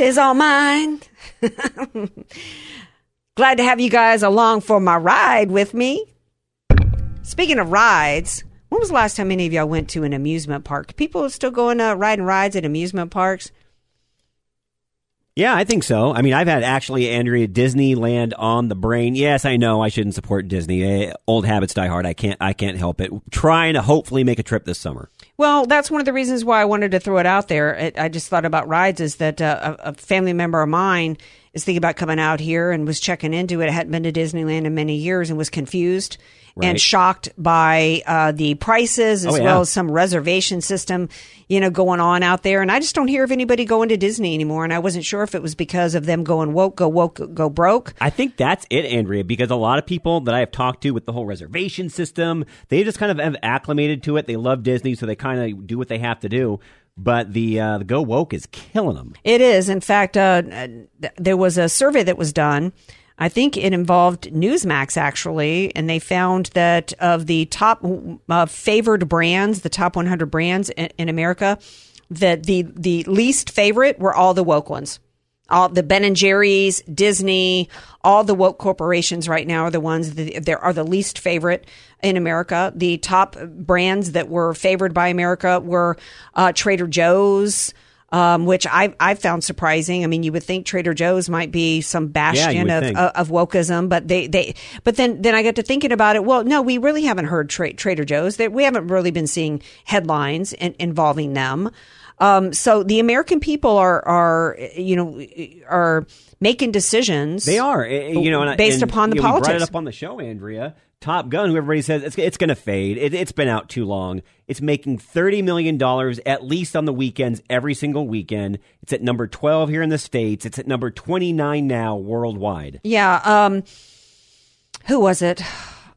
Is all mine. Glad to have you guys along for my ride with me. Speaking of rides, when was the last time any of y'all went to an amusement park? People still going uh, riding rides at amusement parks? Yeah, I think so. I mean, I've had actually Andrea Disneyland on the brain. Yes, I know I shouldn't support Disney. Eh, old habits die hard. I can't. I can't help it. Trying to hopefully make a trip this summer. Well, that's one of the reasons why I wanted to throw it out there. I just thought about rides is that uh, a, a family member of mine is thinking about coming out here and was checking into it. Hadn't been to Disneyland in many years and was confused Right. and shocked by uh, the prices as Oh, yeah. well as some reservation system, you know, going on out there. And I just don't hear of anybody going to Disney anymore. And I wasn't sure if it was because of them going woke, go woke, go broke. I think that's it, Andrea, because a lot of people that I have talked to with the whole reservation system, they just kind of have acclimated to it. They love Disney, so they kind of do what they have to do. But the uh, the go woke is killing them. It is. In fact, uh, there was a survey that was done. I think it involved Newsmax actually, and they found that of the top uh, favored brands, the top 100 brands in, in America, that the the least favorite were all the woke ones. All the Ben and Jerry's, Disney, all the woke corporations right now are the ones that there are the least favorite in America. The top brands that were favored by America were uh, Trader Joe's, um, which I I found surprising. I mean, you would think Trader Joe's might be some bastion would of, think. of wokeism, but they they but then then I got to thinking about it. Well, no, we really haven't heard tra- Trader Joe's. That we haven't really been seeing headlines in, involving them. Um, so the American people are are you know are making decisions. They are, eh, eh, you know, and, based and, upon the you know, we brought politics. it up on the show, Andrea. Top Gun, who everybody says it's, it's going to fade. It, it's been out too long. It's making thirty million dollars at least on the weekends, every single weekend. It's at number twelve here in the states. It's at number twenty nine now worldwide. Yeah. Um, who was it?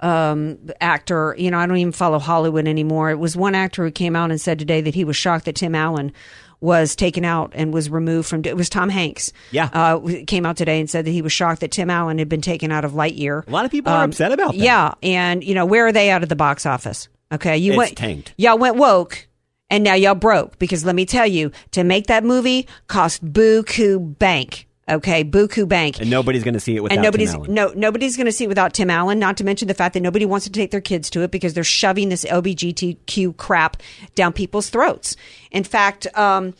Um, actor. You know, I don't even follow Hollywood anymore. It was one actor who came out and said today that he was shocked that Tim Allen was taken out and was removed from. It was Tom Hanks. Yeah. uh, came out today and said that he was shocked that Tim Allen had been taken out of Lightyear. A lot of people are upset about that. Um, Yeah, and you know where are they out of the box office? Okay, you It's went tanked. Y'all went woke, and now y'all broke because let me tell you, to make that movie cost buku bank. Okay, buku bank. and nobody's going to see it without and nobody's Tim Allen. no nobody's going to see it without Tim Allen. Not to mention the fact that nobody wants to take their kids to it because they're shoving this LBGTQ crap down people's throats. In fact, um,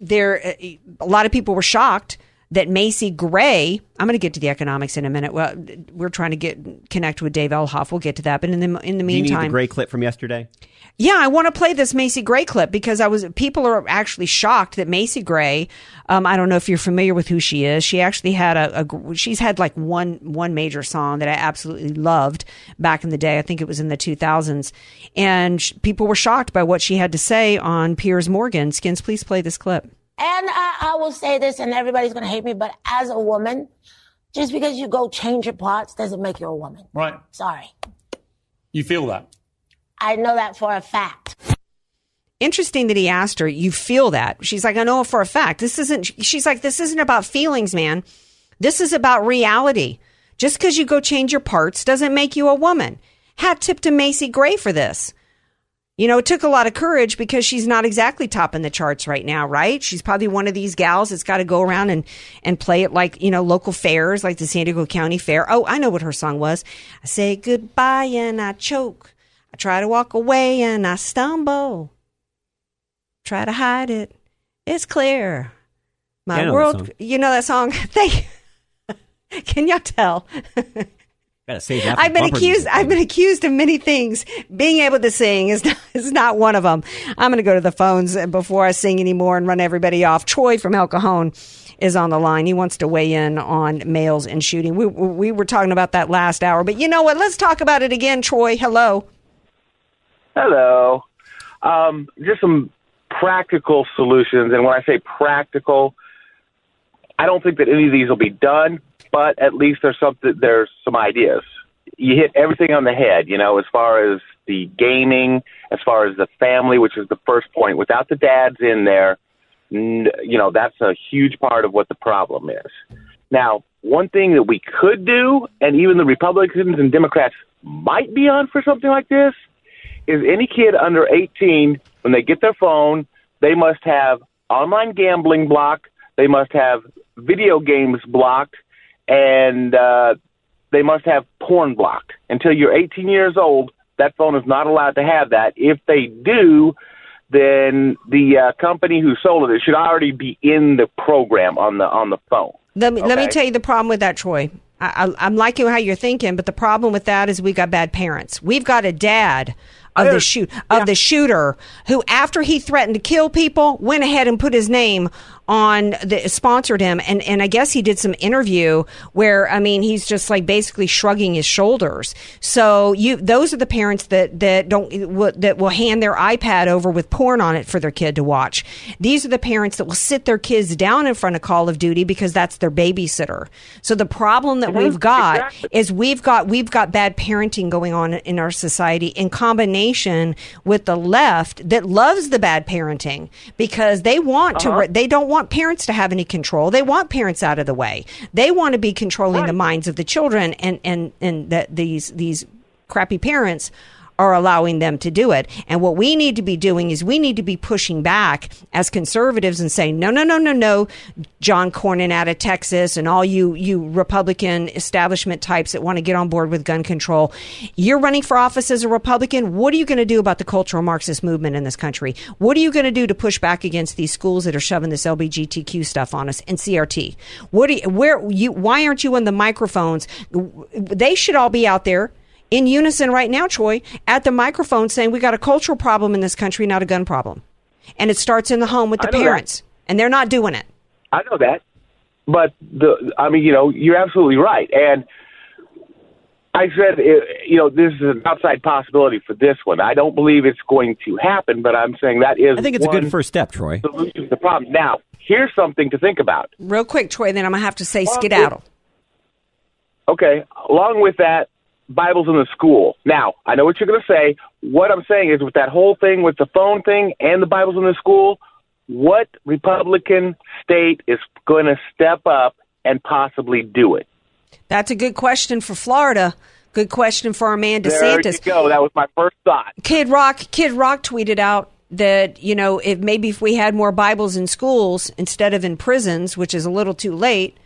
there a lot of people were shocked that Macy Gray. I'm going to get to the economics in a minute. Well, we're trying to get connect with Dave Elhoff. We'll get to that, but in the in the need the meantime, gray clip from yesterday? yeah, I want to play this Macy Gray clip because I was people are actually shocked that Macy Gray. Um, I don't know if you're familiar with who she is. She actually had a, a she's had like one one major song that I absolutely loved back in the day. I think it was in the 2000s, and sh- people were shocked by what she had to say on Piers Morgan. Skins, please play this clip. And I, I will say this, and everybody's going to hate me, but as a woman, just because you go change your parts doesn't make you a woman. Right. Sorry. You feel that. I know that for a fact. Interesting that he asked her, "You feel that?" She's like, "I know it for a fact. This isn't." She's like, "This isn't about feelings, man. This is about reality. Just because you go change your parts doesn't make you a woman." Hat tip to Macy Gray for this. You know, it took a lot of courage because she's not exactly topping the charts right now, right? She's probably one of these gals that's got to go around and, and play it like, you know, local fairs, like the San Diego County Fair. Oh, I know what her song was. I say goodbye and I choke. I try to walk away and I stumble. Try to hide it. It's clear. My Yeah, I know that world, you know that song? Thank. you. Can y'all tell? Gotta save that. I've been accused. music. I've been accused of many things. Being able to sing is not, is not one of them. I'm going to go to the phones before I sing anymore and run everybody off. Troy from El Cajon is on the line. He wants to weigh in on males and shooting. We we were talking about that last hour, but you know what? Let's talk about it again. Troy, hello. Hello. Um, just some practical solutions. And when I say practical, I don't think that any of these will be done, but at least there's something, there's some ideas. You hit everything on the head, you know, as far as the gaming, as far as the family, which is the first point. Without the dads in there, you know, that's a huge part of what the problem is. Now, one thing that we could do, and even the Republicans and Democrats might be on for something like this, is any kid under 18, when they get their phone, they must have online gambling blocked, they must have video games blocked, and uh, they must have porn blocked. Until you're 18 years old, that phone is not allowed to have that. If they do, then the uh, company who sold it, it should already be in the program on the on the phone. Let me let me tell you the problem with that, Troy. I, I, I'm liking how you're thinking, but the problem with that is we got bad parents. We've got a dad of the shoot of the shooter who, after he threatened to kill people, went ahead and put his name on the sponsored him, and and I guess he did some interview where I mean he's just like basically shrugging his shoulders. So you those are the parents that that don't that will hand their iPad over with porn on it for their kid to watch. These are the parents that will sit their kids down in front of Call of Duty because that's their babysitter. So the problem that we've uh-huh. got is we've got we've got bad parenting going on in our society in combination with the left that loves the bad parenting because they want to uh-huh. they don't want parents to have any control. They want parents out of the way. They want to be controlling the minds of the children and and and that these these crappy parents are allowing them to do it. And what we need to be doing is we need to be pushing back as conservatives and saying, no, no, no, no, no, John Cornyn out of Texas and all you, you Republican establishment types that want to get on board with gun control. You're running for office as a Republican. What are you going to do about the cultural Marxist movement in this country? What are you going to do to push back against these schools that are shoving this LBGTQ stuff on us and CRT? What do you, where you, why aren't you on the microphones? They should all be out there in unison right now, Troy, at the microphone saying we got a cultural problem in this country, not a gun problem. And it starts in the home with the I know that. parents. And they're not doing it. I know that, but the I mean, you know, you're absolutely right. And I said, you know, this is an outside possibility for this one. I don't believe it's going to happen, but I'm saying that is. I think it's a good first step, Troy. solution to the problem. Now, here's something to think about. Real quick, Troy, then I'm going to have to say Well, skedaddle. Okay, along with that, Bibles in the school. Now, I know what you're going to say. What I'm saying is, with that whole thing with the phone thing and the Bibles in the school, what Republican state is going to step up and possibly do it? That's a good question for Florida. Good question for our man There DeSantis. you go. That was my first thought. Kid Rock, Kid Rock tweeted out that you know if maybe if we had more Bibles in schools instead of in prisons, which is a little too late,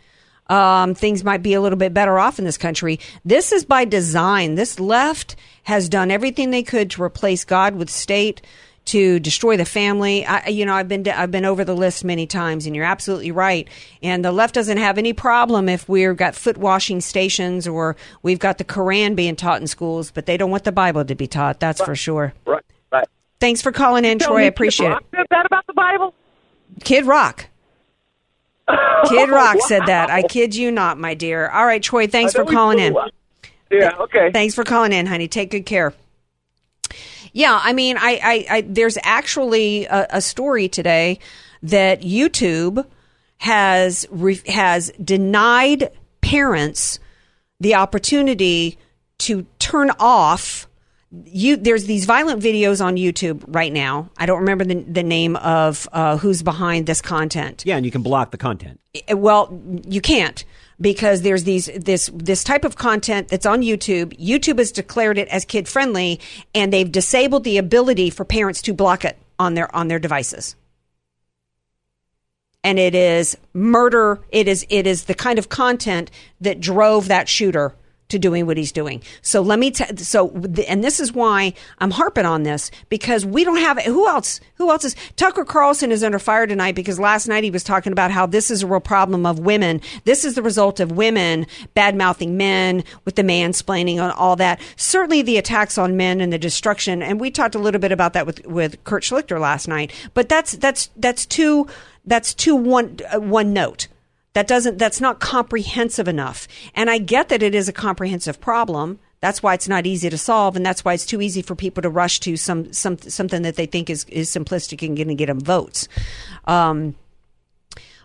um, things might be a little bit better off in this country. This is by design. This left has done everything they could to replace God with state. To destroy the family, I, you know, I've been I've been over the list many times, and you're absolutely right. And the left doesn't have any problem if we've got foot washing stations or we've got the Koran being taught in schools, but they don't want the Bible to be taught. That's for sure. Right, right. Thanks for calling in, Troy. I appreciate it. said that about the Bible? Kid Rock. Kid Rock said that. I kid you not, my dear. All right, Troy, thanks for calling in. up. Yeah, okay. Thanks for calling in, honey. Take good care. Yeah, I mean, I, I, I there's actually a, a story today that YouTube has re, has denied parents the opportunity to turn off you there's these violent videos on YouTube right now. I don't remember the, the name of uh, who's behind this content. Yeah, and you can block the content. Eh, Well, you can't because there's these this this type of content that's on YouTube. YouTube has declared it as kid friendly, and they've disabled the ability for parents to block it on their on their devices. And it is murder. It is it is the kind of content that drove that shooter to doing what he's doing. So let me t- so and this is why I'm harping on this because we don't have who else who else is Tucker Carlson is under fire tonight because last night he was talking about how this is a real problem of women. This is the result of women bad mouthing men with the mansplaining and all that. Certainly the attacks on men and the destruction and we talked a little bit about that with with Kurt Schlichter last night. But that's that's that's too that's too one uh, one note. That doesn't, that's not comprehensive enough. And I get that it is a comprehensive problem. That's why it's not easy to solve, and that's why it's too easy for people to rush to some, some something that they think is, is simplistic and going to get them votes. Um,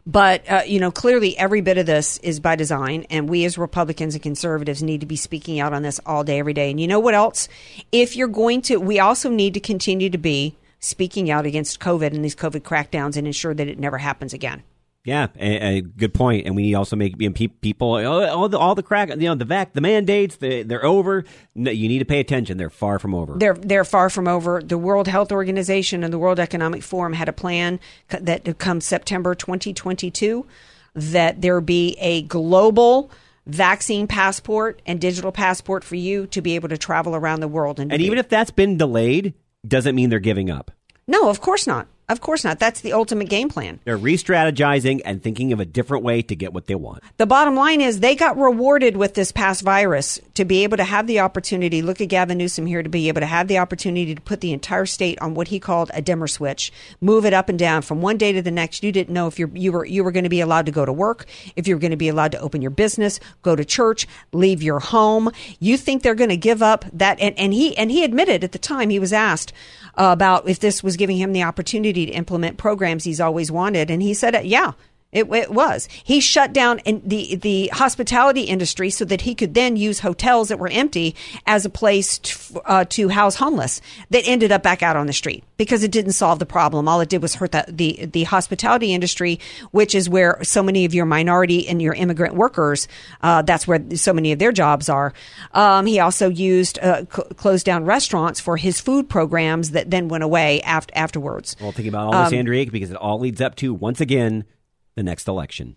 but uh, you know, clearly, every bit of this is by design, and we as Republicans and conservatives need to be speaking out on this all day, every day. And you know what else? If you're going to, we also need to continue to be speaking out against COVID and these COVID crackdowns and ensure that it never happens again. Yeah, a, a good point. And we also make you know, people oh, all the all the crack, you know, the vac, the mandates, they, they're over. No, you need to pay attention. They're far from over. They're they're far from over. The World Health Organization and the World Economic Forum had a plan that come September 2022 that there be a global vaccine passport and digital passport for you to be able to travel around the world. And, and even if that's been delayed, doesn't mean they're giving up. No, of course not. Of course not. That's the ultimate game plan. They're re strategizing and thinking of a different way to get what they want. The bottom line is they got rewarded with this past virus to be able to have the opportunity. Look at Gavin Newsom here to be able to have the opportunity to put the entire state on what he called a dimmer switch, move it up and down from one day to the next. You didn't know if you you were you were going to be allowed to go to work, if you were going to be allowed to open your business, go to church, leave your home. You think they're going to give up that? And, and he and he admitted at the time he was asked about if this was giving him the opportunity to implement programs he's always wanted. And he said, yeah, it, it, was. He shut down in the the hospitality industry so that he could then use hotels that were empty as a place to, uh, to house homeless that ended up back out on the street because it didn't solve the problem. All it did was hurt the, the, the hospitality industry, which is where so many of your minority and your immigrant workers, uh, that's where so many of their jobs are. Um, he also used uh, cl- closed down restaurants for his food programs that then went away after, afterwards. Well, thinking about all this, um, Andrea, because it all leads up to once again the next election.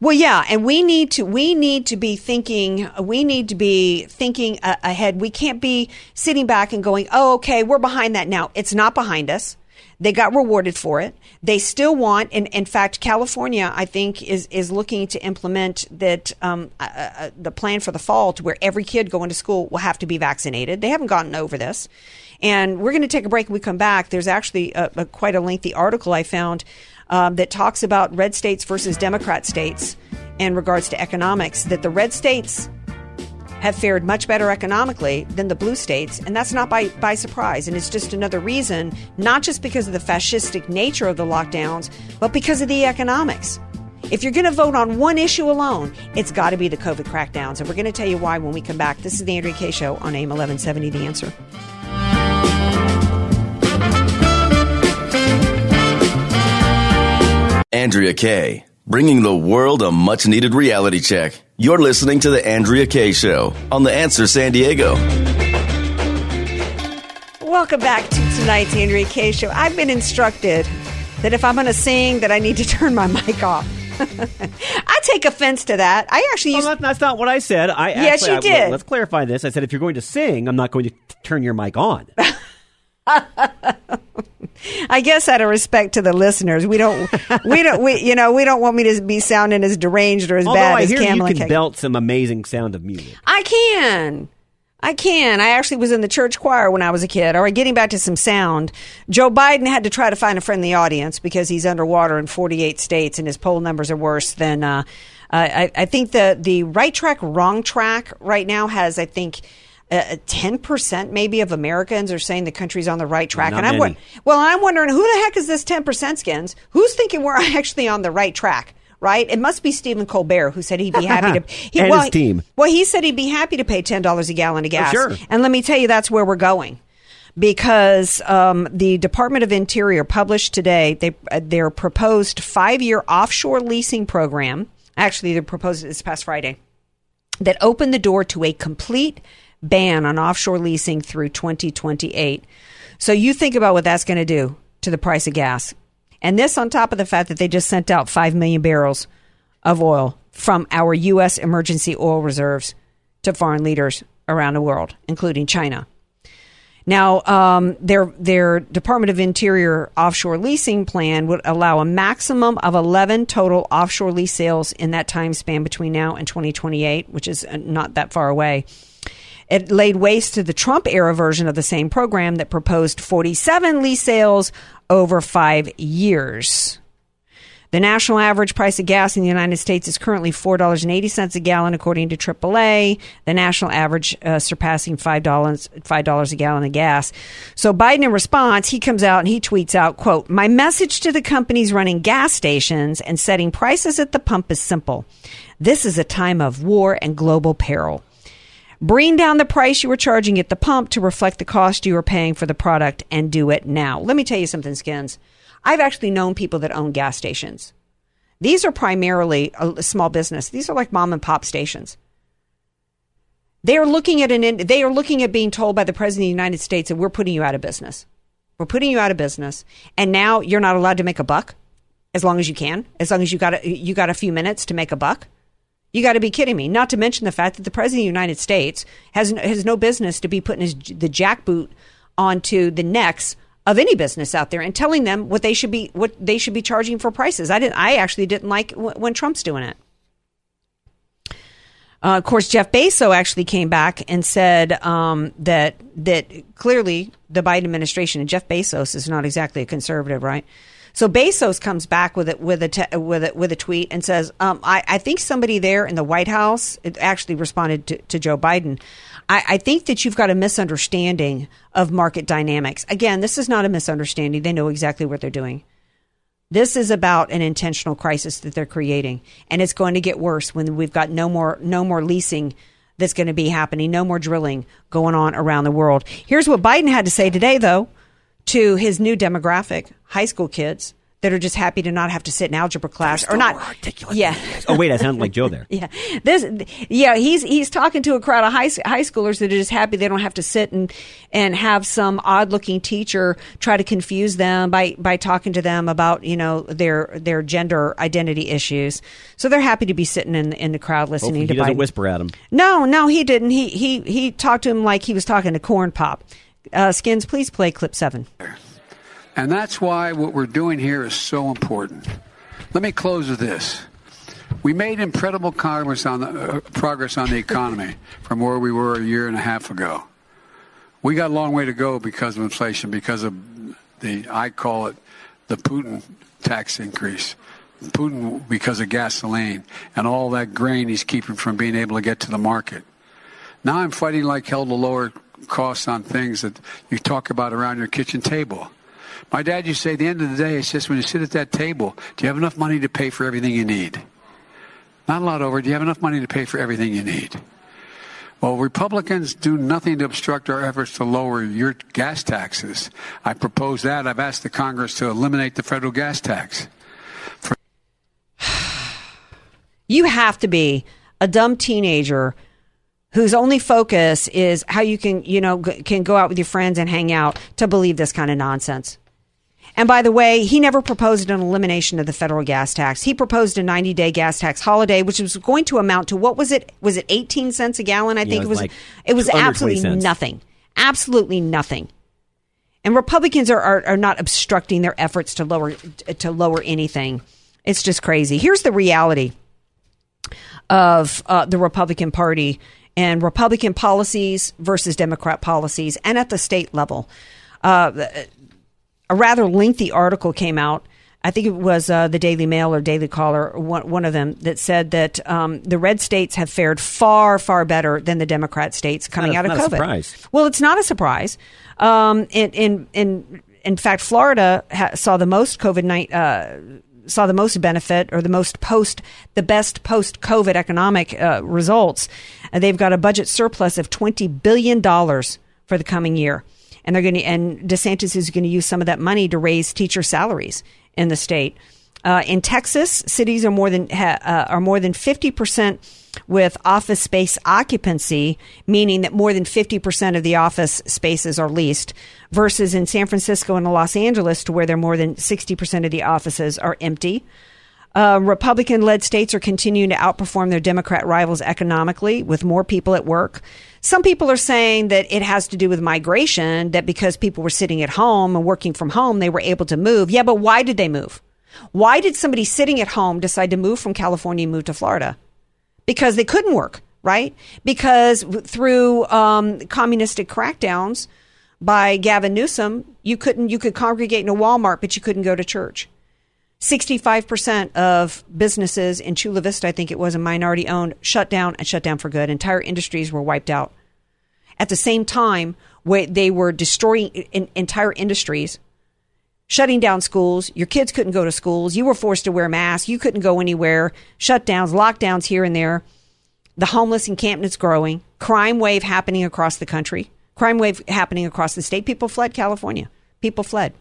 Well, yeah, and we need to we need to be thinking we need to be thinking ahead. We can't be sitting back and going, "Oh, okay, we're behind that now." It's not behind us. They got rewarded for it. They still want, and in fact, California, I think, is is looking to implement that um, uh, uh, the plan for the fall to where every kid going to school will have to be vaccinated. They haven't gotten over this, and we're going to take a break. When we come back, there's actually a, a, quite a lengthy article I found um, that talks about red states versus Democrat states in regards to economics, that the red states have fared much better economically than the blue states, and that's not by, by surprise. And it's just another reason, not just because of the fascistic nature of the lockdowns, but because of the economics. If you're going to vote on one issue alone, it's got to be the COVID crackdowns. And we're going to tell you why when we come back. This is the Andrea Kaye Show on AM 1170 The Answer. Andrea Kaye, bringing the world a much needed reality check. You're listening to The Andrea Kaye Show on The Answer San Diego. Welcome back to tonight's Andrea Kaye Show. I've been instructed that if I'm going to sing, that I need to turn my mic off. I take offense to that. I actually used. Well, that's not what I said. I yes, actually, you did. I, let's clarify this. I said if you're going to sing, I'm not going to turn your mic on. I guess out of respect to the listeners, we don't, we don't, we, you know, we don't want me to be sounding as deranged or as Although bad I as hear Kamala you can belt some amazing sound of music. I can. I can. I actually was in the church choir when I was a kid. All right, getting back to some sound. Joe Biden had to try to find a friendly audience because he's underwater in 48 states and his poll numbers are worse than. Uh, I, I think the the right track, wrong track right now has I think ten percent maybe of Americans are saying the country's on the right track, Not and I'm many. well, I'm wondering who the heck is this ten percent skins? Who's thinking we're actually on the right track? Right? It must be Stephen Colbert who said he'd be happy to. He, And well, his team. Well, he said he'd be happy to pay ten dollars a gallon of gas. sure. And let me tell you, that's where we're going. Because um, the Department of Interior published today they, uh, their proposed five-year offshore leasing program. Actually, they proposed it this past Friday that opened the door to a complete ban on offshore leasing through 2028. So you think about what that's going to do to the price of gas. And this on top of the fact that they just sent out 5 million barrels of oil from our U.S. emergency oil reserves to foreign leaders around the world, including China. Now, um, their their Department of Interior offshore leasing plan would allow a maximum of 11 total offshore lease sales in that time span between now and 2028, which is uh, not that far away. It laid waste to the Trump era version of the same program that proposed 47 lease sales over five years. The national average price of gas in the United States is currently $4.80 a gallon, according to AAA. The national average uh, surpassing $5, $5 a gallon of gas. So Biden, in response, he comes out and he tweets out, quote, My message to the companies running gas stations and setting prices at the pump is simple. This is a time of war and global peril. Bring down the price you are charging at the pump to reflect the cost you are paying for the product and do it now. Let me tell you something, Skins. I've actually known people that own gas stations. These are primarily a small business. These are like mom and pop stations. They are looking at an they are looking at being told by the president of the United States that we're putting you out of business. We're putting you out of business, and now you're not allowed to make a buck as long as you can, as long as you got a, you got a few minutes to make a buck. You got to be kidding me! Not to mention the fact that the president of the United States has has no business to be putting his the jackboot onto the necks of any business out there and telling them what they should be what they should be charging for prices. I didn't. I actually didn't like w- when Trump's doing it. Uh, of course, Jeff Bezos actually came back and said um, that that clearly the Biden administration and Jeff Bezos is not exactly a conservative, right? So Bezos comes back with it with a te- with a, with a tweet and says, um, I, "I think somebody there in the White House actually responded to, to Joe Biden. I, I think that you've got a misunderstanding of market dynamics. Again, this is not a misunderstanding. They know exactly what they're doing. This is about an intentional crisis that they're creating, and it's going to get worse when we've got no more no more leasing that's going to be happening, no more drilling going on around the world. Here's what Biden had to say today, though, to his new demographic, high school kids that are just happy to not have to sit in algebra class or not. Yeah. oh wait, I sound like Joe there. yeah. This. Yeah. He's he's talking to a crowd of high high schoolers that are just happy they don't have to sit and and have some odd looking teacher try to confuse them by by talking to them about you know their their gender identity issues. So they're happy to be sitting in in the crowd listening Hopefully to he doesn't whisper at him. No, no, he didn't. He he he talked to him like he was talking to Corn Pop. Uh, Skins, please play clip seven. And that's why what we're doing here is so important. Let me close with this. We made incredible progress on the, uh, progress on the economy from where we were a year and a half ago. We got a long way to go because of inflation, because of the, I call it the Putin tax increase. Putin, because of gasoline and all that grain he's keeping from being able to get to the market. Now I'm fighting like hell to lower costs on things that you talk about around your kitchen table. My dad used to say, at the end of the day, it's just when you sit at that table, do you have enough money to pay for everything you need? Not a lot over. Do you have enough money to pay for everything you need? Well, Republicans do nothing to obstruct our efforts to lower your gas taxes. I propose that. I've asked the Congress to eliminate the federal gas tax. For- you have to be a dumb teenager whose only focus is how you can, you know, g- can go out with your friends and hang out to believe this kind of nonsense. And by the way, he never proposed an elimination of the federal gas tax. He proposed a 90 day gas tax holiday, which was going to amount to what was it? Was it 18 cents a gallon? I Yeah, think it it was like it was absolutely nothing. Absolutely nothing. And Republicans are, are, are not obstructing their efforts to lower to lower anything. It's just crazy. Here's the reality of uh, the Republican Party and Republican policies versus Democrat policies, and at the state level. Uh, a rather lengthy article came out. I think it was uh, the Daily Mail or Daily Caller, one, one of them, that said that um, the red states have fared far, far better than the Democrat states coming not out of not a COVID. surprise. Well, it's not a surprise. Um, in, in, in, in fact, Florida ha- saw the most COVID night. Uh, saw the most benefit or the most post the best post COVID economic uh, results. Uh, they've got a budget surplus of twenty billion dollars for the coming year, and they're going to and DeSantis is going to use some of that money to raise teacher salaries in the state. Uh, in Texas, cities are more than ha, uh, are more than fifty percent with office space occupancy, meaning that more than fifty percent of the office spaces are leased, versus in San Francisco and Los Angeles, to where they're more than sixty percent of the offices are empty. Uh, Republican led states are continuing to outperform their Democrat rivals economically with more people at work. Some people are saying that it has to do with migration, that because people were sitting at home and working from home, they were able to move. Yeah, but why did they move? Why did somebody sitting at home decide to move from California and move to Florida? Because they couldn't work, right? Because through um, communistic crackdowns by Gavin Newsom, you couldn't you could congregate in a Walmart, but you couldn't go to church. 65% of businesses in Chula Vista, I think it was a minority owned, shut down and shut down for good. Entire industries were wiped out. At the same time, they were destroying entire industries, shutting down schools. Your kids couldn't go to schools. You were forced to wear masks. You couldn't go anywhere. Shutdowns, lockdowns here and there. The homeless encampments growing. Crime wave happening across the country. Crime wave happening across the state. People fled California. People fled.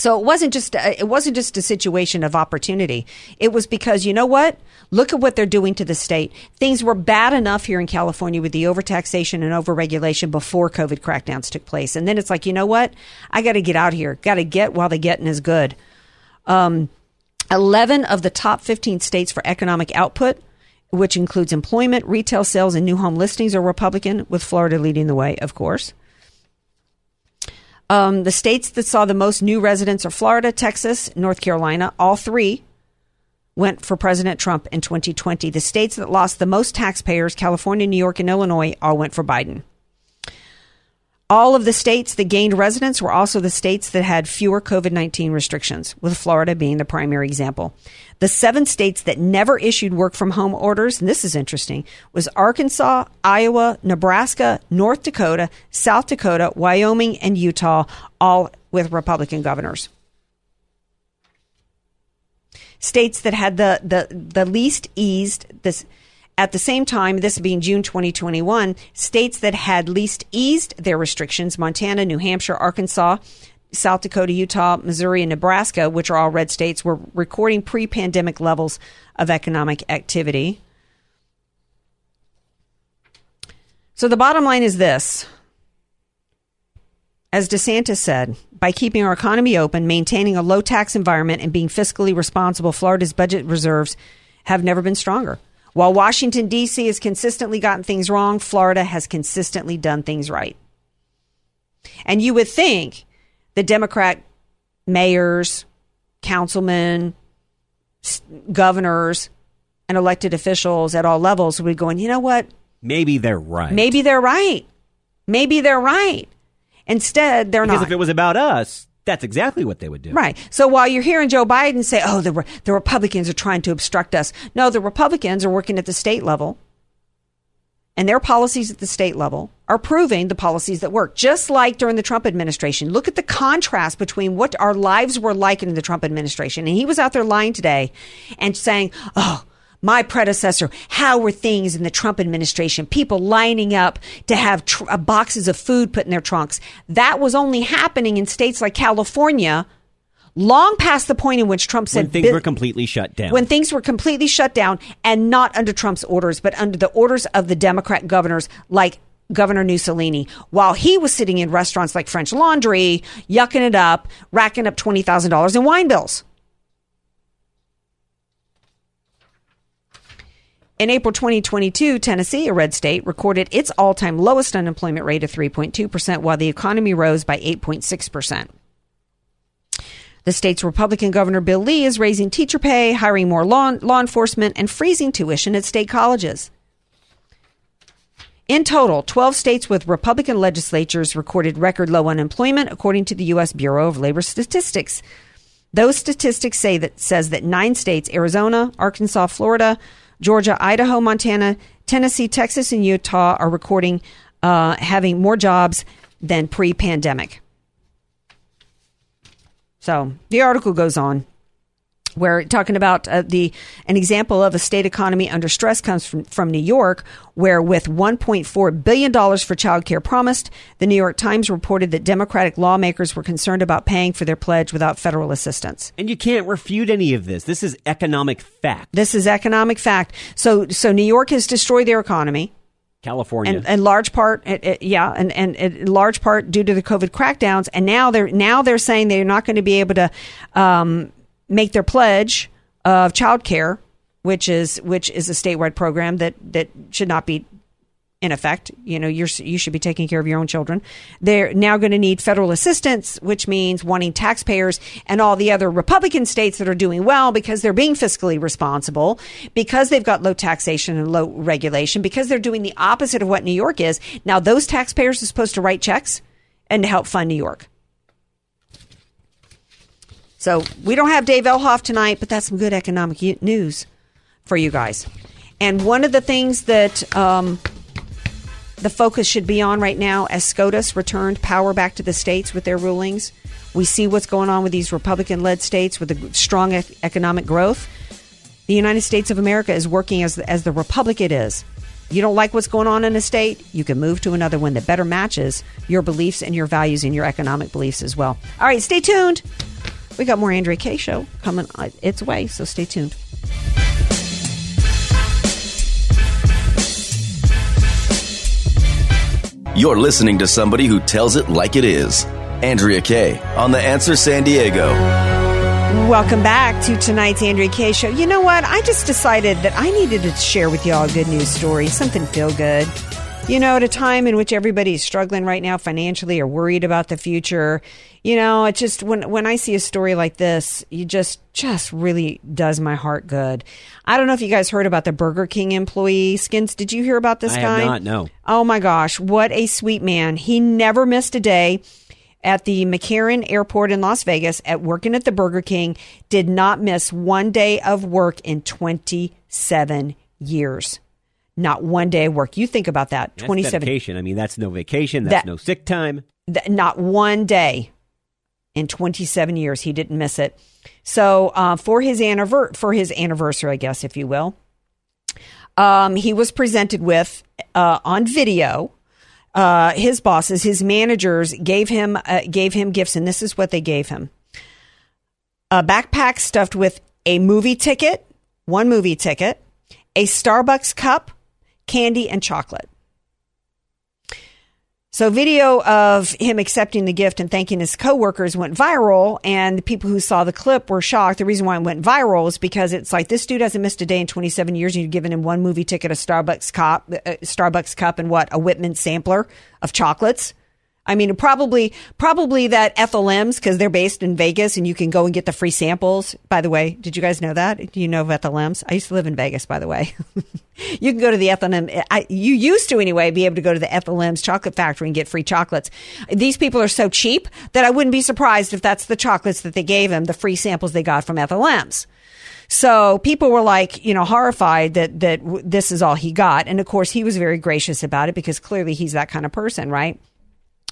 So it wasn't just a, it wasn't just a situation of opportunity. It was because you know what? Look at what they're doing to the state. Things were bad enough here in California with the overtaxation and overregulation before COVID crackdowns took place, and then it's like you know what? I got to get out here. Got to get while the getting is good. Um, Eleven of the top fifteen states for economic output which includes employment, retail sales, and new home listings, are Republican, with Florida leading the way, of course. Um, the states that saw the most new residents are Florida, Texas, North Carolina. All three went for President Trump in 2020. The states that lost the most taxpayers, California, New York, and Illinois, all went for Biden. All of the states that gained residents were also the states that had fewer COVID 19 restrictions, with Florida being the primary example. The seven states that never issued work from home orders, and this is interesting, was Arkansas, Iowa, Nebraska, North Dakota, South Dakota, Wyoming, and Utah, all with Republican governors. States that had the, the, the least eased this at the same time, this being June 2021, states that had least eased their restrictions Montana, New Hampshire, Arkansas, South Dakota, Utah, Missouri, and Nebraska, which are all red states, were recording pre pandemic levels of economic activity. So the bottom line is this. As DeSantis said, by keeping our economy open, maintaining a low tax environment, and being fiscally responsible, Florida's budget reserves have never been stronger. While Washington, D.C. has consistently gotten things wrong, Florida has consistently done things right. And you would think the Democrat mayors, councilmen, governors, and elected officials at all levels would be going, you know what? Maybe they're right. Maybe they're right. Maybe they're right. Instead, they're because not. Because if it was about us, that's exactly what they would do. Right. So while you're hearing Joe Biden say, oh, the, the Republicans are trying to obstruct us, no, the Republicans are working at the state level. And their policies at the state level are proving the policies that work, just like during the Trump administration. Look at the contrast between what our lives were like in the Trump administration. And he was out there lying today and saying, oh, my predecessor, how were things in the Trump administration? People lining up to have tr- uh, boxes of food put in their trunks. That was only happening in states like California long past the point in which Trump said when things were completely shut down. When things were completely shut down and not under Trump's orders, but under the orders of the Democrat governors like Governor Mussolini, while he was sitting in restaurants like French Laundry, yucking it up, racking up $20,000 in wine bills. In April 2022, Tennessee, a red state, recorded its all time lowest unemployment rate of 3.2%, while the economy rose by 8.6%. The state's Republican Governor Bill Lee is raising teacher pay, hiring more law, law enforcement, and freezing tuition at state colleges. In total, 12 states with Republican legislatures recorded record low unemployment, according to the U.S. Bureau of Labor Statistics. Those statistics say that says that nine states, Arizona, Arkansas, Florida, Georgia, Idaho, Montana, Tennessee, Texas, and Utah are recording uh, having more jobs than pre pandemic. So the article goes on. Where talking about uh, the an example of a state economy under stress comes from, from New York, where with 1.4 billion dollars for child care promised, the New York Times reported that Democratic lawmakers were concerned about paying for their pledge without federal assistance. And you can't refute any of this. This is economic fact. This is economic fact. So so New York has destroyed their economy. California, and, and large part, it, it, yeah, and, and in large part due to the COVID crackdowns, and now they're now they're saying they're not going to be able to um, make their pledge of child care, which is which is a statewide program that that should not be in effect. You know, you're, you should be taking care of your own children. They're now going to need federal assistance, which means wanting taxpayers and all the other Republican states that are doing well because they're being fiscally responsible, because they've got low taxation and low regulation, because they're doing the opposite of what New York is. Now, those taxpayers are supposed to write checks and to help fund New York. So we don't have Dave Elhoff tonight, but that's some good economic news for you guys. And one of the things that um, the focus should be on right now, as SCOTUS returned power back to the states with their rulings, we see what's going on with these Republican led states with the strong ec- economic growth. The United States of America is working as, as the republic it is. You don't like what's going on in a state, you can move to another one that better matches your beliefs and your values and your economic beliefs as well. All right, stay tuned. We got more Andrea Kaye show coming uh, its way, so stay tuned. You're listening to somebody who tells it like it is. Andrea Kaye on The Answer San Diego. Welcome back to tonight's Andrea Kaye show. You know what? I just decided that I needed to share with y'all a good news story, something feel good. You know, at a time in which everybody is struggling right now financially or worried about the future, you know, it just when when I see a story like this, you just just really does my heart good. I don't know if you guys heard about the Burger King employee. Skins, did you hear about this guy? I guy? not, no. Oh my gosh, what a sweet man. He never missed a day at the McCarran Airport in Las Vegas at working at the Burger King, did not miss one day of work in 27 years. Not one day of work. You think about that. That's 27 dedication. I mean, that's no vacation. That's That- no sick time. th- not one day in 27 years he didn't miss it. So uh, for his anniver- for his anniversary, I guess, if you will, um, he was presented with uh, on video. Uh, his bosses, his managers, gave him uh, gave him gifts, and this is what they gave him: a backpack stuffed with a movie ticket, one movie ticket, a Starbucks cup, candy, and chocolate. So, video of him accepting the gift and thanking his coworkers went viral, and the people who saw the clip were shocked. The reason why it went viral is because it's like this dude hasn't missed a day in 27 years, and you've given him one movie ticket, a Starbucks cup, uh, Starbucks cup, and what a Whitman sampler of chocolates. I mean, probably probably that Ethel M's because they're based in Vegas, and you can go and get the free samples. By the way, did you guys know that? Do you know of Ethel M's? I used to live in Vegas, by the way. you can go to the Ethel. I, you used to anyway be able to go to the Ethel M's chocolate factory and get free chocolates. These people are so cheap that I wouldn't be surprised if that's the chocolates that they gave him, the free samples they got from Ethel M's. So people were like, you know, horrified that that this is all he got, and of course he was very gracious about it because clearly he's that kind of person, right?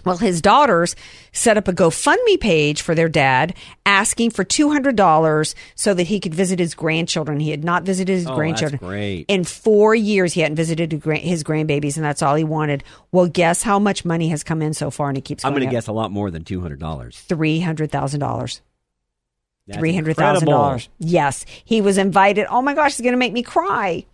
Well, his daughters set up a GoFundMe page for their dad, asking for two hundred dollars so that he could visit his grandchildren. He had not visited his Oh, grandchildren that's great. in four years. He hadn't visited his grandbabies, and that's all he wanted. Well, guess how much money has come in so far, and it keeps. I'm going going to guess a lot more than two hundred dollars. three hundred thousand dollars. Three hundred thousand dollars. Yes, he was invited. Oh my gosh, it's going to make me cry.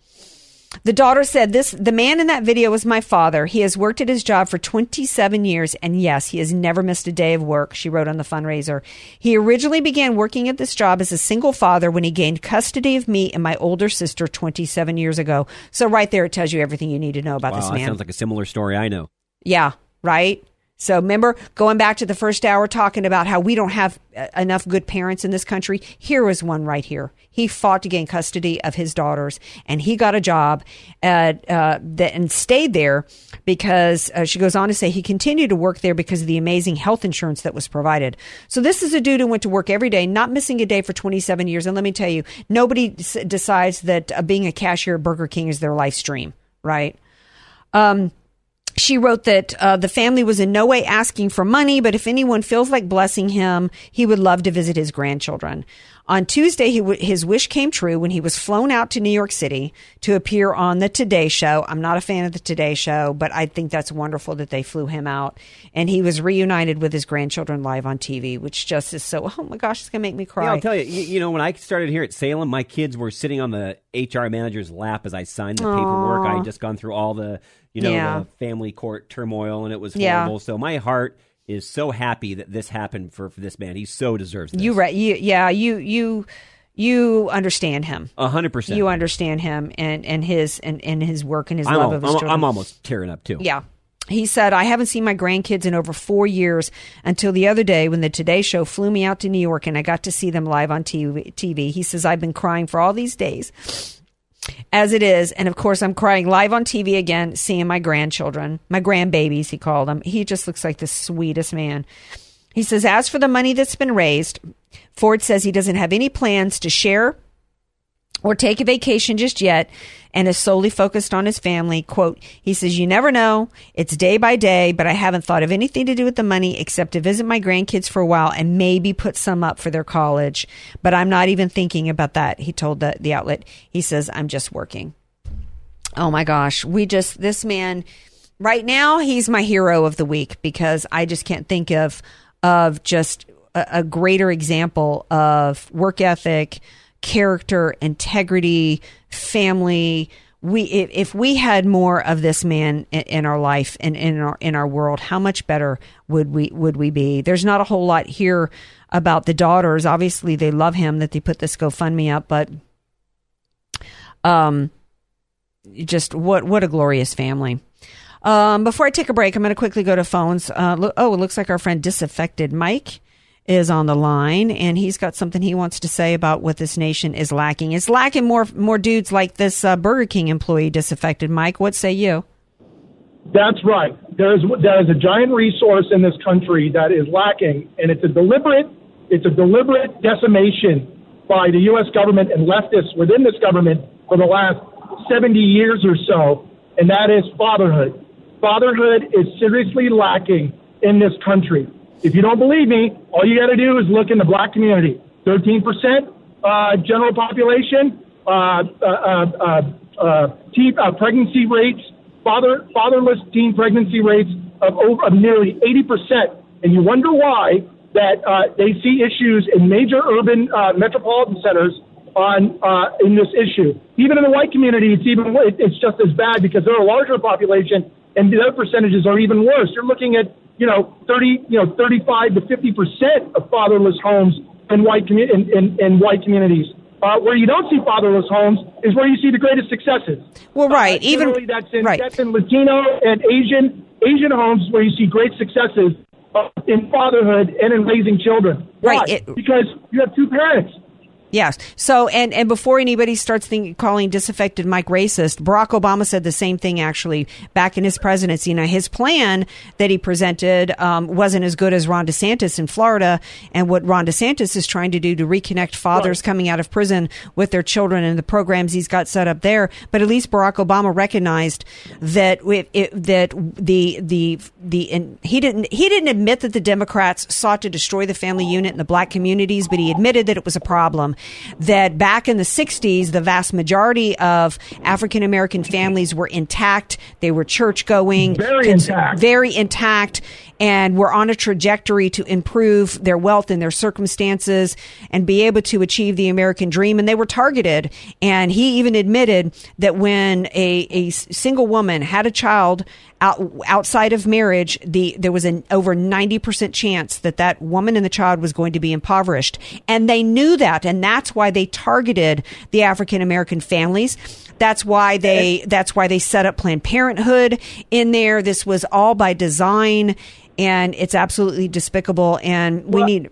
The daughter said, "This the man in that video was my father. He has worked at his job for 27 years, and yes, he has never missed a day of work." She wrote on the fundraiser. He originally began working at this job as a single father when he gained custody of me and my older sister 27 years ago. So right there, it tells you everything you need to know about Wow, this that man. sounds like a similar story I know. Yeah, right. So remember going back to the first hour talking about how we don't have uh, enough good parents in this country. Here was one right here. He fought to gain custody of his daughters, and he got a job at uh, that and stayed there because uh, she goes on to say he continued to work there because of the amazing health insurance that was provided. So this is a dude who went to work every day, not missing a day for 27 years. And let me tell you, nobody decides that uh, being a cashier at Burger King is their life stream, right? Um, she wrote that uh, the family was in no way asking for money, but if anyone feels like blessing him, he would love to visit his grandchildren. On Tuesday, he w- his wish came true when he was flown out to New York City to appear on the Today Show. I'm not a fan of the Today Show, but I think that's wonderful that they flew him out. And he was reunited with his grandchildren live on TV, which just is so, oh my gosh, it's going to make me cry. Yeah, I'll tell you, you. You know, when I started here at Salem, my kids were sitting on the HR manager's lap as I signed the paperwork. I had just gone through all the, you know, Yeah. the family court turmoil, and it was Yeah. horrible. So my heart is so happy that this happened for, for this man. He so deserves this. You right. You, yeah. You you you understand him. A hundred percent. You understand him and, and his and, and his work and his I'm, love al- of his I'm, children. I'm almost tearing up too. Yeah. He said, I haven't seen my grandkids in over four years until the other day when the Today Show flew me out to New York and I got to see them live on. TV. He says, I've been crying for all these days as it is. And of course, I'm crying live on TV again, seeing my grandchildren, my grandbabies, he called them. He just looks like the sweetest man. He says, as for the money that's been raised, Ford says he doesn't have any plans to share or take a vacation just yet and is solely focused on his family. Quote, he says, You never know. It's day by day, but I haven't thought of anything to do with the money except to visit my grandkids for a while and maybe put some up for their college. But I'm not even thinking about that, he told the, the outlet. He says, I'm just working. Oh my gosh. We just, this man, right now, he's my hero of the week because I just can't think of, of just a, a greater example of work ethic, character, integrity, family. We, if, we had more of this man in, our life and in our in our world, how much better would we would we be? There's not a whole lot here about the daughters. Obviously, they love him that they put this GoFundMe up, but um, just what what a glorious family. Um, before I take a break, I'm going to quickly go to phones. Uh, oh, it looks like our friend Disaffected Mike is on the line, and he's got something he wants to say about what this nation is lacking. It's lacking more more dudes like this uh, Burger King employee. Disaffected Mike, what say you? That's right. There is there is a giant resource in this country that is lacking, and it's a deliberate it's a deliberate decimation by the U.S. government and leftists within this government for the last 70 years or so, and that is fatherhood. Fatherhood is seriously lacking in this country. If you don't believe me, all you got to do is look in the black community. 13% uh, general population, uh, uh, uh, uh, teen, uh, pregnancy rates, father fatherless teen pregnancy rates of over of nearly 80%. And you wonder why that uh, they see issues in major urban uh, metropolitan centers on uh, in this issue. Even in the white community, it's even it's just as bad because they're a larger population, and their percentages are even worse. You're looking at you know 30 you know 35 to 50 percent of fatherless homes in white commu- in, in, in white communities. Uh, where you don't see fatherless homes is where you see the greatest successes. Well, right, Uh, even that's in right. that's in Latino and Asian Asian homes where you see great successes uh, in fatherhood and in raising children. Right, it- because you have two parents. Yes. So, and and before anybody starts thinking, calling disaffected Mike racist, Barack Obama said the same thing actually back in his presidency. Now, his plan that he presented um, wasn't as good as Ron DeSantis in Florida, and what Ron DeSantis is trying to do to reconnect fathers coming out of prison with their children and the programs he's got set up there. But at least Barack Obama recognized that it, it, that the the the and he didn't he didn't admit that the Democrats sought to destroy the family unit in the black communities, but he admitted that it was a problem that back in the 60s, the vast majority of African American families were intact. They were church going, Very intact. very intact, and were on a trajectory to improve their wealth and their circumstances and be able to achieve the American dream. And they were targeted. And he even admitted that when a, a single woman had a child out, outside of marriage, the there was an over 90% chance that that woman and the child was going to be impoverished. And they knew that. And that's why they targeted the African American families. That's why they that's why they set up Planned Parenthood in there. This was all by design and it's absolutely despicable and we Well- need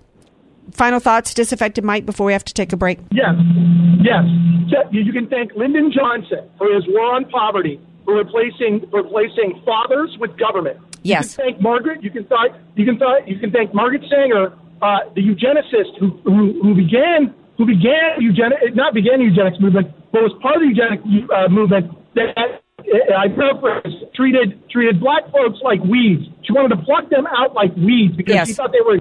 final thoughts disaffected Mike before we have to take a break. Yes, yes. You can thank Lyndon Johnson for his war on poverty, for replacing replacing fathers with government. Yes. You can thank Margaret. You can th- you can th- you can thank Margaret Sanger, uh, the eugenicist who, who who began who began eugenics not began the eugenics movement, but was part of the eugenics uh, movement that. uh, I paraphrase, treated treated black folks like weeds. She wanted to pluck them out like weeds because she thought they were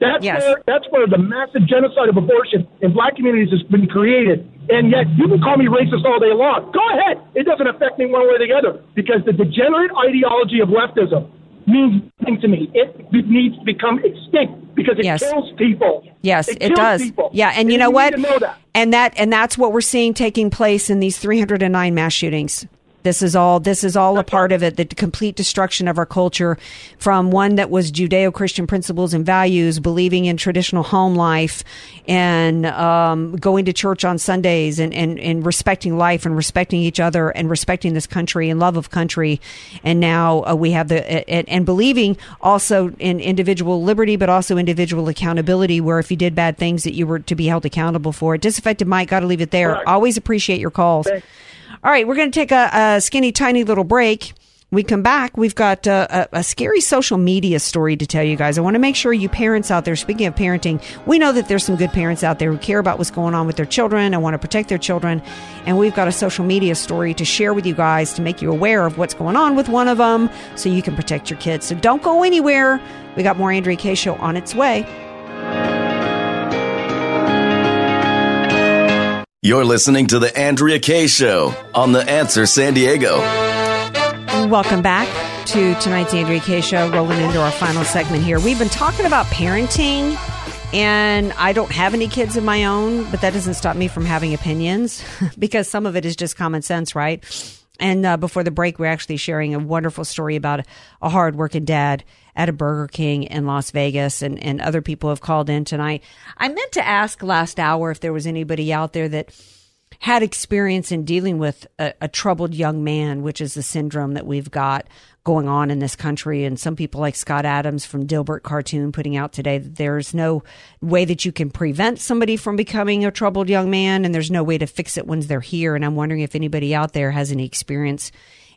that's Yes. where that's where the massive genocide of abortion in black communities has been created. And yet you can call me racist all day long. Go ahead. It doesn't affect me one way or the other because the degenerate ideology of leftism means nothing to me. It needs to become extinct because it Yes. kills people. Yes, it, it, does. People. Yeah, and you know what? know that. And that and that's what we're seeing taking place in these 309 mass shootings. This is all this is all a part of it, the complete destruction of our culture from one that was Judeo-Christian principles and values, believing in traditional home life and um, going to church on Sundays and, and, and respecting life and respecting each other and respecting this country and love of country. And now uh, we have the and, and believing also in individual liberty, but also individual accountability, where if you did bad things that you were to be held accountable for it. Disaffected Mike, got to leave it there. Always appreciate your calls. All right, we're going to take a, a, skinny, tiny little break. We come back. We've got a, a, a, scary social media story to tell you guys. I want to make sure you parents out there, speaking of parenting, we know that there's some good parents out there who care about what's going on with their children and want to protect their children. And we've got a social media story to share with you guys to make you aware of what's going on with one of them so you can protect your kids. So don't go anywhere. We got more Andrea Kaye Show on its way. You're listening to The Andrea Kaye Show on The Answer San Diego. Welcome back to tonight's Andrea Kaye Show, rolling into our final segment here. We've been talking about parenting, and I don't have any kids of my own, but that doesn't stop me from having opinions because some of it is just common sense, right? And uh, before the break, we're actually sharing a wonderful story about a hardworking dad at a Burger King in Las Vegas, and, and other people have called in tonight. I meant to ask last hour if there was anybody out there that had experience in dealing with a, a, troubled young man, which is the syndrome that we've got going on in this country. And some people like Scott Adams from Dilbert Cartoon putting out today that there's no way that you can prevent somebody from becoming a troubled young man, and there's no way to fix it once they're here. And I'm wondering if anybody out there has any experience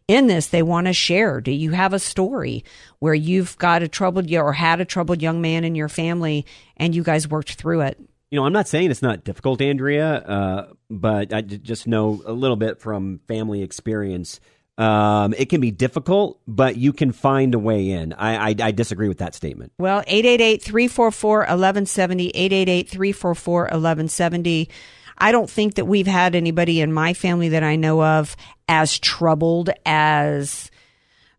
in this they want to share. Do you have a story where you've got a troubled or had a troubled young man in your family and you guys worked through it? You know, I'm not saying it's not difficult, Andrea, uh, but I just know a little bit from family experience. Um, it can be difficult, but you can find a way in. I, I, I disagree with that statement. Well, 888 344 1170, 888 344 1170. I don't think that we've had anybody in my family that I know of as troubled as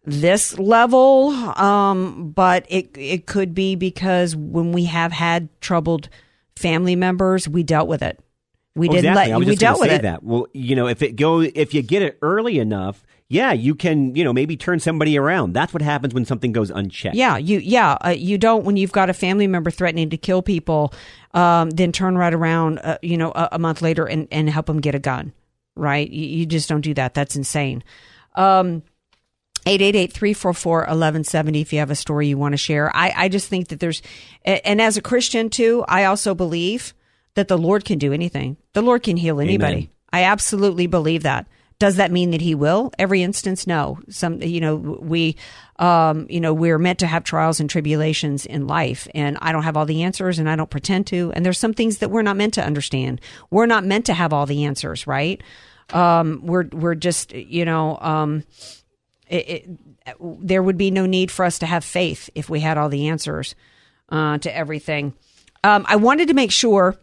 this level. Um, but it it could be because when we have had troubled family members, we dealt with it. We well, didn't exactly. let we dealt with it. That. Well, you know, if it go if you get it early enough, yeah, you can, you know, maybe turn somebody around. That's what happens when something goes unchecked. Yeah, you, yeah, uh, you don't when you've got a family member threatening to kill people, um, then turn right around, uh, you know, a, a, month later and, and help them get a gun, right? You, you just don't do that. That's insane. Um, 888-344-1170 if you have a story you want to share. I, I just think that there's, and as a Christian too, I also believe that the Lord can do anything. The Lord can heal anybody. Amen. I absolutely believe that. Does that mean that he will? Every instance, no. Some, you know, we, um, you know, we're meant to have trials and tribulations in life, and I don't have all the answers, and I don't pretend to. And there's some things that we're not meant to understand. We're not meant to have all the answers, right? Um, we're we're just, you know, um, it, it, there would be no need for us to have faith if we had all the answers uh, to everything. Um, I wanted to make sure.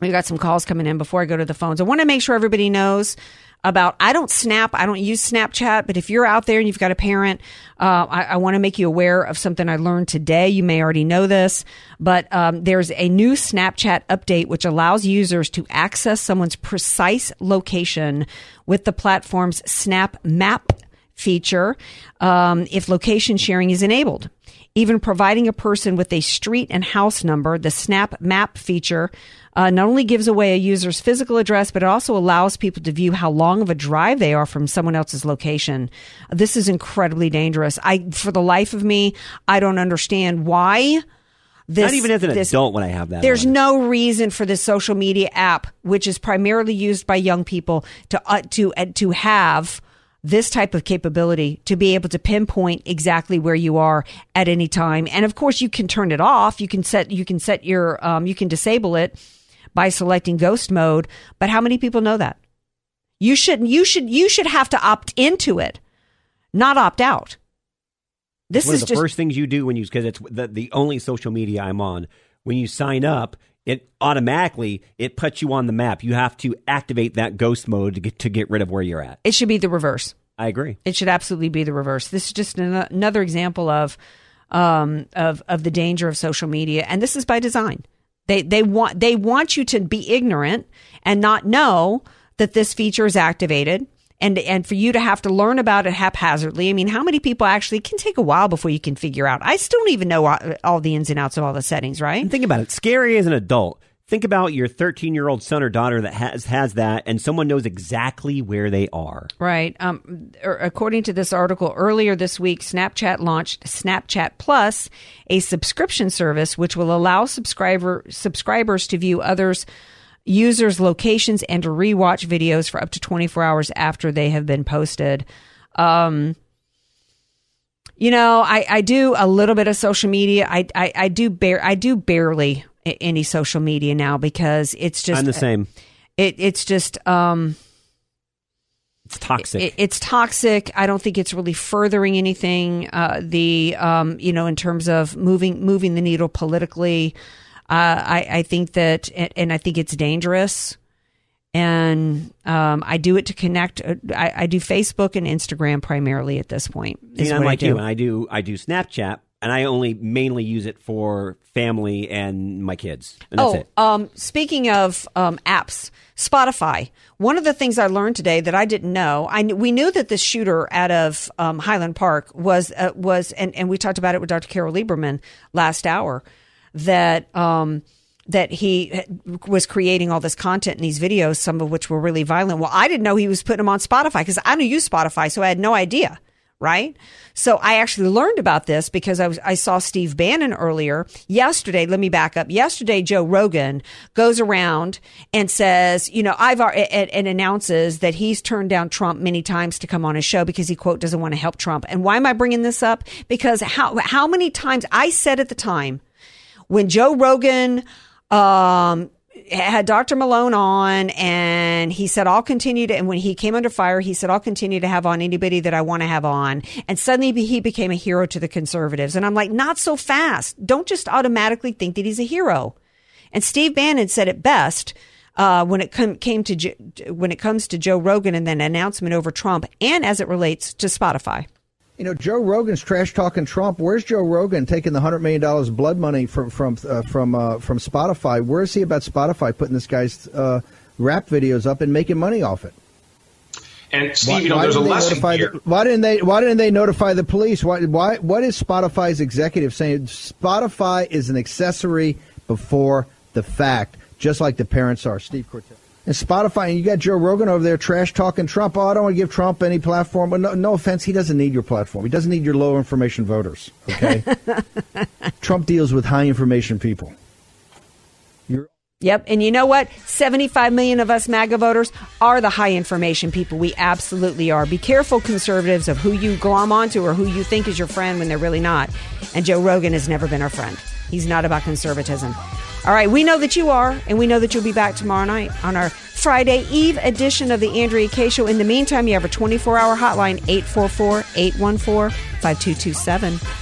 We got some calls coming in before I go to the phones. I want to make sure everybody knows about I don't snap, I don't use Snapchat, but if you're out there and you've got a parent, uh, I, I want to make you aware of something I learned today. You may already know this, but um, there's a new Snapchat update which allows users to access someone's precise location with the platform's Snap Map feature um, if location sharing is enabled even providing a person with a street and house number, the Snap Map feature uh, not only gives away a user's physical address, but it also allows people to view how long of a drive they are from someone else's location. This is incredibly dangerous. I, for the life of me, I don't understand why. This, Not even as an this, adult when I have that. There's on. no reason for this social media app, which is primarily used by young people, to uh, to uh, to have this type of capability to be able to pinpoint exactly where you are at any time. And of course, you can turn it off. You can set you can set your um, you can disable it by selecting ghost mode. But how many people know that? You shouldn't. you should you should have to opt into it, not opt out. This One is the just, first things you do when you because it's the, the only social media I'm on. When you sign up, it automatically it puts you on the map. You have to activate that ghost mode to get to get rid of where you're at. It should be the reverse. I agree. It should absolutely be the reverse. This is just an, another example of um, of of the danger of social media, and this is by design. They they want they want you to be ignorant and not know that this feature is activated and and for you to have to learn about it haphazardly. I mean, how many people actually can take a while before you can figure out? I still don't even know all, all the ins and outs of all the settings, right? And think about it. Scary as an adult. Think about your 13 year old son or daughter that has has that, and someone knows exactly where they are. Right. Um, er, according to this article, earlier this week, Snapchat launched Snapchat Plus, a subscription service which will allow subscriber subscribers to view others' users' locations and to rewatch videos for up to 24 hours after they have been posted. Um, you know, I, I do a little bit of social media. I, I, I do bare I do barely any social media now because it's just I'm the same. It it's just um it's toxic. It, it's toxic. I don't think it's really furthering anything. Uh, the um you know in terms of moving moving the needle politically. Uh, I I think that and, and I think it's dangerous. And um, I do it to connect. Uh, I, I, do Facebook and Instagram primarily at this point. See, I'm like you, and I do I do Snapchat, and I only mainly use it for family and my kids. And that's oh, it. Um, speaking of um, apps, Spotify. One of the things I learned today that I didn't know, I we knew that the shooter out of um, Highland Park was uh, was, and, and we talked about it with Dr. Carole Lieberman last hour, that um, that he was creating all this content in these videos, some of which were really violent. Well, I didn't know he was putting them on Spotify because I don't use Spotify, so I had no idea. Right. So I actually learned about this because I was, I saw Steve Bannon earlier yesterday. Let me back up. Yesterday, Joe Rogan goes around and says, you know, I've, and, and announces that he's turned down Trump many times to come on his show because he quote doesn't want to help Trump. And why am I bringing this up? Because how, how many times I said at the time when Joe Rogan, um, had Dr. Malone on and he said, I'll continue to, and when he came under fire, he said, I'll continue to have on anybody that I want to have on. And suddenly he became a hero to the conservatives. And I'm like, not so fast. Don't just automatically think that he's a hero. And Steve Bannon said it best. Uh, when it com- came to when it comes to Joe Rogan and then announcement over Trump, and as it relates to Spotify. You know, Joe Rogan's trash talking Trump. Where's Joe Rogan taking the hundred million dollars blood money from from uh, from uh, from Spotify? Where is he about Spotify putting this guy's uh, rap videos up and making money off it? And Steve, why, you know, there's a lesson here. The, why didn't they? Why didn't they notify the police? Why? Why? What is Spotify's executive saying? Spotify is an accessory before the fact, just like the parents are. Steve Cortes and Spotify, and you got Joe Rogan over there trash talking Trump. Oh, I don't want to give Trump any platform. But no, no offense, he doesn't need your platform. He doesn't need your low information voters. Okay, Trump deals with high information people. You're- yep, and you know what? Seventy-five million of us MAGA voters are the high information people. We absolutely are. Be careful, conservatives, of who you glom onto or who you think is your friend when they're really not. And Joe Rogan has never been our friend. He's not about conservatism. All right, we know that you are, and we know that you'll be back tomorrow night on our Friday Eve edition of the Andrea Kaye Show. In the meantime, you have a 24 hour hotline, 844 814 5227.